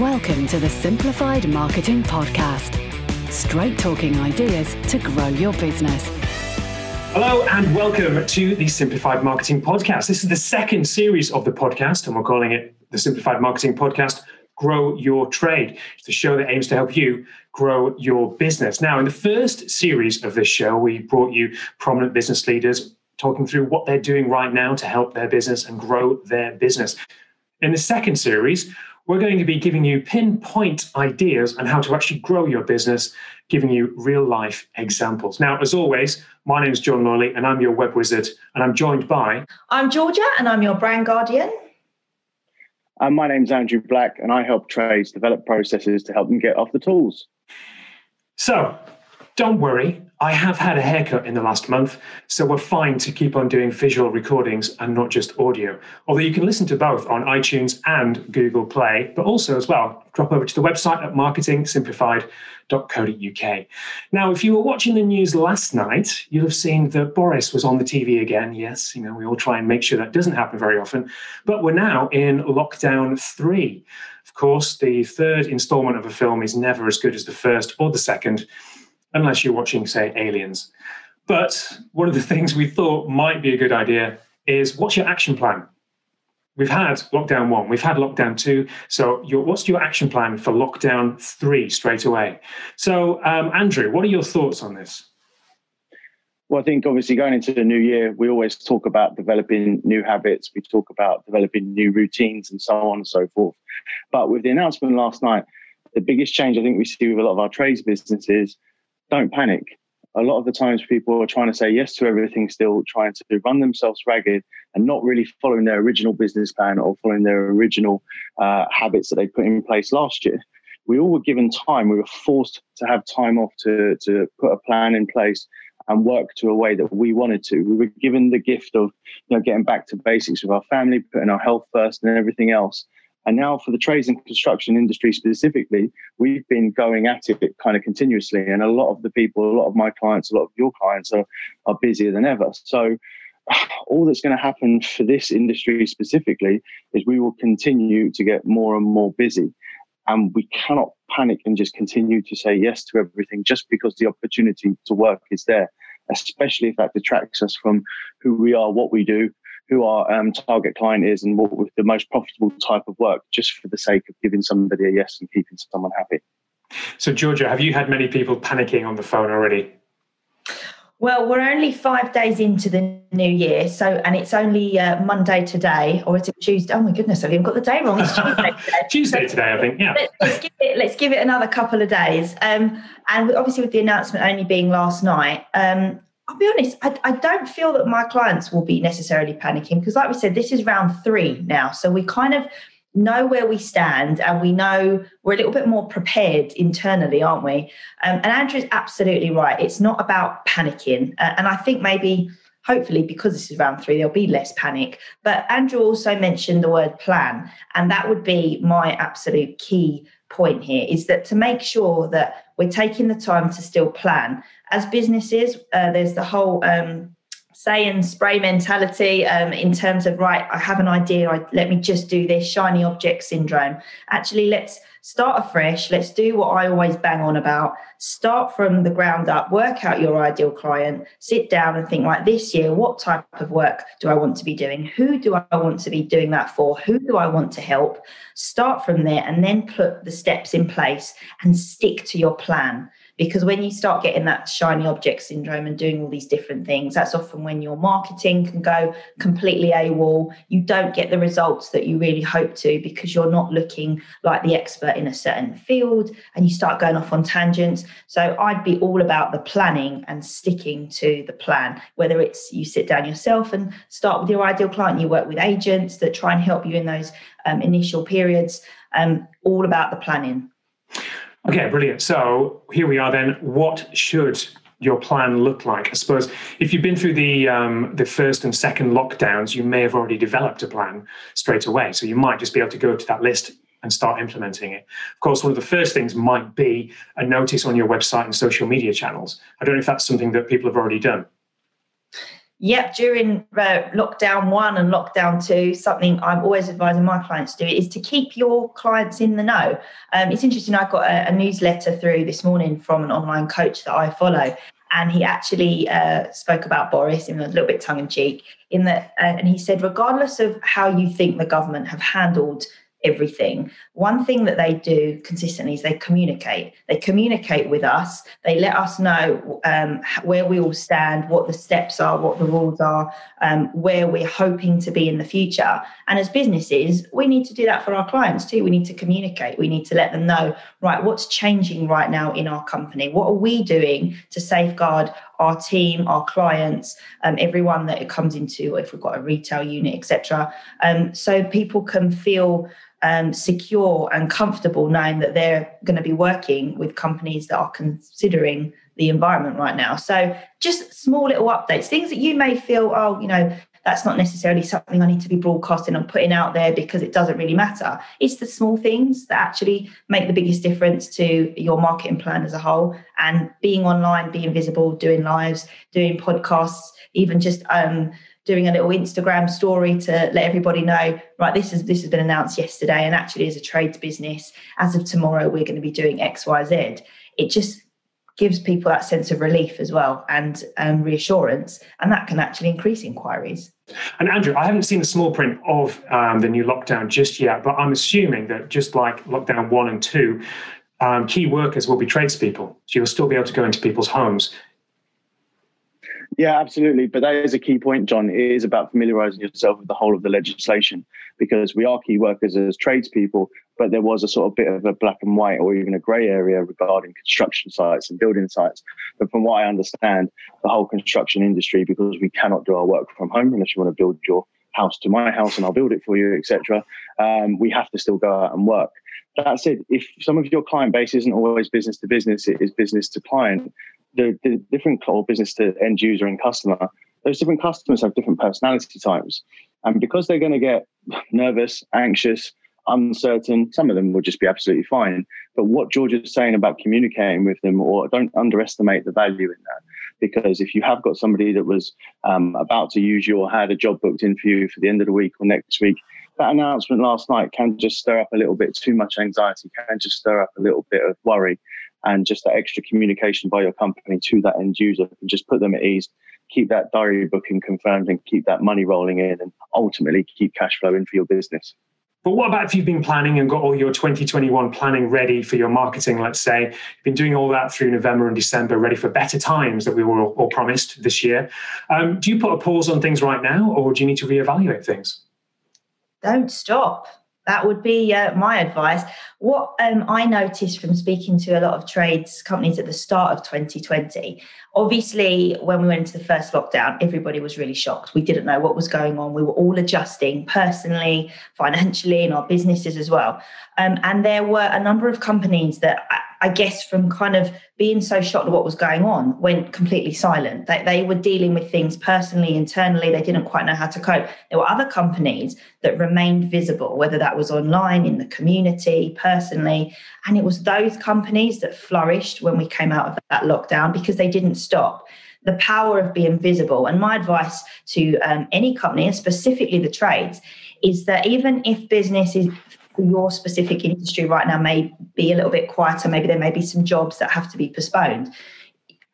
Welcome to the Simplified Marketing Podcast. Straight talking ideas to grow your business. Hello and welcome to the Simplified Marketing Podcast. This is the second series of the podcast, and we're calling it the Simplified Marketing Podcast Grow Your Trade. It's the show that aims to help you grow your business. Now, in the first series of this show, we brought you prominent business leaders talking through what they're doing right now to help their business and grow their business. In the second series, we're going to be giving you pinpoint ideas on how to actually grow your business, giving you real life examples. Now, as always, my name is John Lawley and I'm your web wizard, and I'm joined by. I'm Georgia and I'm your brand guardian. And my name's Andrew Black, and I help trades develop processes to help them get off the tools. So, don't worry, I have had a haircut in the last month, so we're fine to keep on doing visual recordings and not just audio. Although you can listen to both on iTunes and Google Play, but also as well, drop over to the website at marketingsimplified.co.uk. Now, if you were watching the news last night, you'll have seen that Boris was on the TV again. Yes, you know, we all try and make sure that doesn't happen very often, but we're now in lockdown three. Of course, the third installment of a film is never as good as the first or the second unless you're watching, say, Aliens. But one of the things we thought might be a good idea is what's your action plan? We've had lockdown one, we've had lockdown two. So, your, what's your action plan for lockdown three straight away? So, um, Andrew, what are your thoughts on this? Well, I think obviously going into the new year, we always talk about developing new habits. We talk about developing new routines and so on and so forth. But with the announcement last night, the biggest change I think we see with a lot of our trades businesses don't panic. A lot of the times people are trying to say yes to everything, still trying to run themselves ragged and not really following their original business plan or following their original uh, habits that they put in place last year. We all were given time. We were forced to have time off to, to put a plan in place and work to a way that we wanted to. We were given the gift of you know, getting back to basics with our family, putting our health first and everything else. And now for the trades and construction industry specifically, we've been going at it kind of continuously. And a lot of the people, a lot of my clients, a lot of your clients are, are busier than ever. So all that's going to happen for this industry specifically is we will continue to get more and more busy. And we cannot panic and just continue to say yes to everything just because the opportunity to work is there, especially if that detracts us from who we are, what we do, who our um, target client is and what the most profitable type of work, just for the sake of giving somebody a yes and keeping someone happy. So, Georgia, have you had many people panicking on the phone already? Well, we're only five days into the new year, so and it's only uh, Monday today, or is it Tuesday? Oh my goodness, I've even got the day wrong. It's Tuesday today. Tuesday today, I think. Yeah. Let's, let's, give it, let's give it another couple of days. Um, and obviously, with the announcement only being last night, um, I'll be honest, I, I, don't feel that my clients will be necessarily panicking because, like we said, this is round three now. So we kind of know where we stand and we know we're a little bit more prepared internally, aren't we? Um, and Andrew's absolutely right. It's not about panicking. Uh, and I think maybe, hopefully, because this is round three, there'll be less panic. But Andrew also mentioned the word plan. And that would be my absolute key point here is that to make sure that we're taking the time to still plan. As businesses, uh, there's the whole um, say and spray mentality um, in terms of, right, I have an idea, I, let me just do this shiny object syndrome. Actually, let's start afresh. Let's do what I always bang on about. Start from the ground up, work out your ideal client, sit down and think, like this year, what type of work do I want to be doing? Who do I want to be doing that for? Who do I want to help? Start from there and then put the steps in place and stick to your plan. Because when you start getting that shiny object syndrome and doing all these different things, that's often when your marketing can go completely AWOL. You don't get the results that you really hope to because you're not looking like the expert in a certain field and you start going off on tangents. So I'd be all about the planning and sticking to the plan, whether it's you sit down yourself and start with your ideal client, you work with agents that try and help you in those um, initial periods, um, all about the planning. Okay, brilliant. So here we are then. What should your plan look like? I suppose if you've been through the um, the first and second lockdowns, you may have already developed a plan straight away. So you might just be able to go to that list and start implementing it. Of course, one of the first things might be a notice on your website and social media channels. I don't know if that's something that people have already done. Yep, during uh, lockdown one and lockdown two, something I'm always advising my clients to do is to keep your clients in the know. Um, it's interesting, I got a, a, newsletter through this morning from an online coach that I follow, and he actually uh, spoke about Boris in a little bit tongue in cheek, in that, uh, and he said, regardless of how you think the government have handled everything. One thing that they do consistently is they communicate. They communicate with us. They let us know um, where we all stand, what the steps are, what the rules are, um, where we're hoping to be in the future. And as businesses, we need to do that for our clients too. We need to communicate. We need to let them know, right, what's changing right now in our company? What are we doing to safeguard our team, our clients, um, everyone that it comes into, if we've got a retail unit, etc. Um, so people can feel um, secure and comfortable knowing that they're going to be working with companies that are considering the environment right now. So just small little updates, things that you may feel, oh, you know, that's not necessarily something I need to be broadcasting and putting out there because it doesn't really matter. It's the small things that actually make the biggest difference to your marketing plan as a whole. And being online, being visible, doing lives, doing podcasts, even just um, doing a little Instagram story to let everybody know, right, this is this has been announced yesterday, and actually as a trades business, as of tomorrow, we're going to be doing X, Y, Z. It just gives people that sense of relief as well and um, reassurance, and that can actually increase inquiries. And Andrew, I haven't seen the small print of um, the new lockdown just yet, but I'm assuming that just like lockdown one and two, um, key workers will be tradespeople. So you'll still be able to go into people's homes yeah, absolutely. But that is a key point, John. It is about familiarizing yourself with the whole of the legislation because we are key workers as tradespeople, but there was a sort of bit of a black and white or even a grey area regarding construction sites and building sites. But from what I understand, the whole construction industry, because we cannot do our work from home unless you want to build your house to my house and I'll build it for you, etc. Um, we have to still go out and work. That said, if some of your client base isn't always business to business, it is business to client, the, the different core business to end user and customer, those different customers have different personality types. And because they're going to get nervous, anxious, uncertain, some of them will just be absolutely fine. But what George is saying about communicating with them, or don't underestimate the value in that. Because if you have got somebody that was um, about to use you or had a job booked in for you for the end of the week or next week, that announcement last night can just stir up a little bit too much anxiety, can just stir up a little bit of worry and just that extra communication by your company to that end user can just put them at ease, keep that diary booking confirmed, and keep that money rolling in, and ultimately keep cash flow in for your business. But what about if you've been planning and got all your 2021 planning ready for your marketing, let's say, you've been doing all that through November and December, ready for better times that we were all promised this year? Um, do you put a pause on things right now, or do you need to reevaluate things? Don't stop. That would be uh, my advice. What um, I noticed from speaking to a lot of trades companies at the start of 2020, obviously, when we went into the first lockdown, everybody was really shocked. We didn't know what was going on. We were all adjusting personally, financially, in our businesses as well. Um, and there were a number of companies that I guess from kind of being so shocked at what was going on, went completely silent. They, they were dealing with things personally, internally. They didn't quite know how to cope. There were other companies that remained visible, whether that was online, in the community, personally. And it was those companies that flourished when we came out of that lockdown because they didn't stop the power of being visible. And my advice to um, any company, and specifically the trades, is that even if business is your specific industry right now may be a little bit quieter. Maybe there may be some jobs that have to be postponed.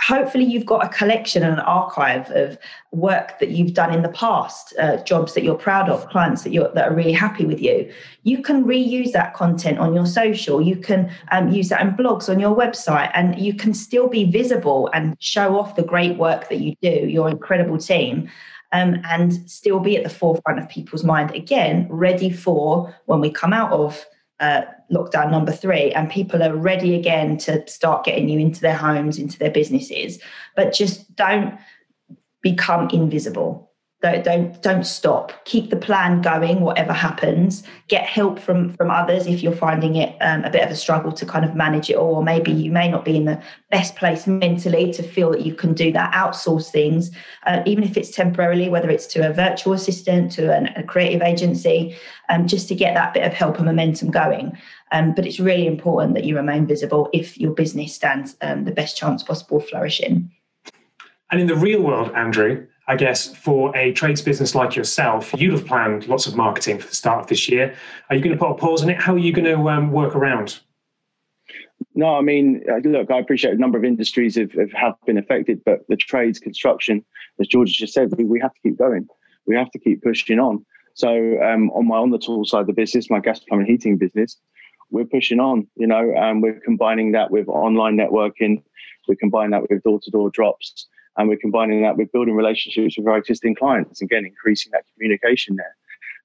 Hopefully, you've got a collection and an archive of work that you've done in the past, uh, jobs that you're proud of, clients that you're that are really happy with you. You can reuse that content on your social. You can um, use that in blogs on your website, and you can still be visible and show off the great work that you do. Your incredible team, um, and still be at the forefront of people's mind again, ready for when we come out of uh, lockdown number three and people are ready again to start getting you into their homes, into their businesses. But just don't become invisible don't, don't don't stop. Keep the plan going whatever happens. Get help from from others if you're finding it um, a bit of a struggle to kind of manage it all. Or maybe you may not be in the best place mentally to feel that you can do that outsource things uh, even if it's temporarily whether it's to a virtual assistant to an, a creative agency um, just to get that bit of help and momentum going. Um, but it's really important that you remain visible if your business stands um, the best chance possible flourishing. And in the real world andrew I guess for a trades business like yourself, you'd have planned lots of marketing for the start of this year. Are you going to put a pause on it? How are you going to um, work around? No, I mean, uh, look, I appreciate a number of industries have, have, been affected, but the trades, construction, as George just said, we, we have to keep going. We have to keep pushing on. So um, on my on the tool side of the business, my gas plumbing heating business, we're pushing on, you know, and we're combining that with online networking, We combine that with door-to-door drops, and we're combining that with building relationships with our existing clients. Again, increasing that communication there,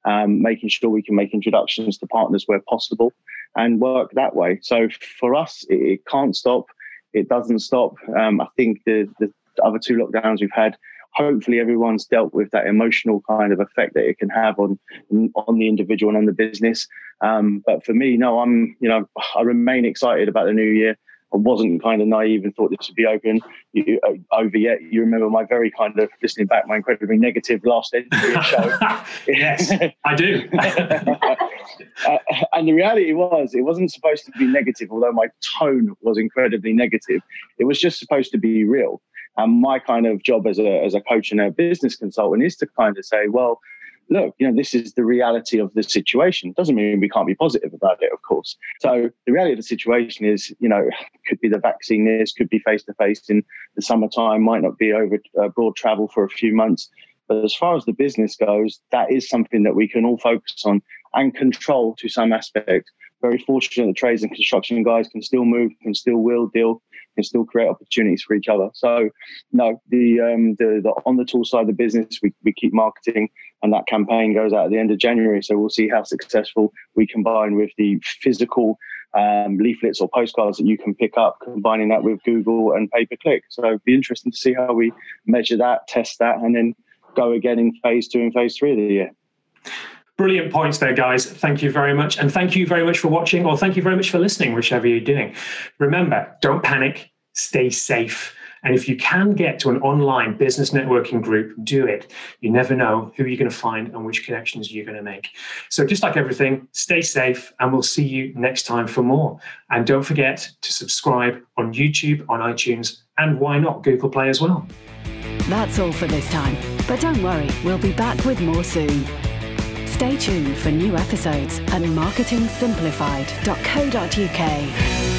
um, making sure we can make introductions to partners where possible, and work that way. So for us, it, it can't stop. It doesn't stop. Um, I think the the other two lockdowns we've had hopefully everyone's dealt with that emotional kind of effect that it can have on on the individual and on the business. Um, but for me, no, I'm you know I remain excited about the new year. I wasn't kind of naive and thought this would be open you, uh, over yet. You remember my very kind of listening back, my incredibly negative last engineer show. yes, I do. uh, and the reality was, it wasn't supposed to be negative, although my tone was incredibly negative. It was just supposed to be real. And my kind of job as a, as a coach and a business consultant is to kind of say, well, look, you know, this is the reality of the situation. Doesn't mean we can't be positive about it, of course. So the reality of the situation is, you know, could be the vaccine is, could be face to face in the summertime, might not be over uh, broad travel for a few months. But as far as the business goes, that is something that we can all focus on and control to some aspect. Very fortunate the trades and construction guys can still move, can still will deal, can still create opportunities for each other. So, no, the um, the, the on the tool side of the business, we, we keep marketing, and that campaign goes out at the end of January. So we'll see how successful we combine with the physical um, leaflets or postcards that you can pick up, combining that with Google and pay per click. So it'd be interesting to see how we measure that, test that, and then go again in phase two and phase three of the year. Brilliant points there, guys. Thank you very much. And thank you very much for watching, or thank you very much for listening, whichever you're doing. Remember, don't panic, stay safe. And if you can get to an online business networking group, do it. You never know who you're going to find and which connections you're going to make. So, just like everything, stay safe, and we'll see you next time for more. And don't forget to subscribe on YouTube, on iTunes, and why not Google Play as well. That's all for this time. But don't worry, we'll be back with more soon. Stay tuned for new episodes at marketingsimplified.co.uk.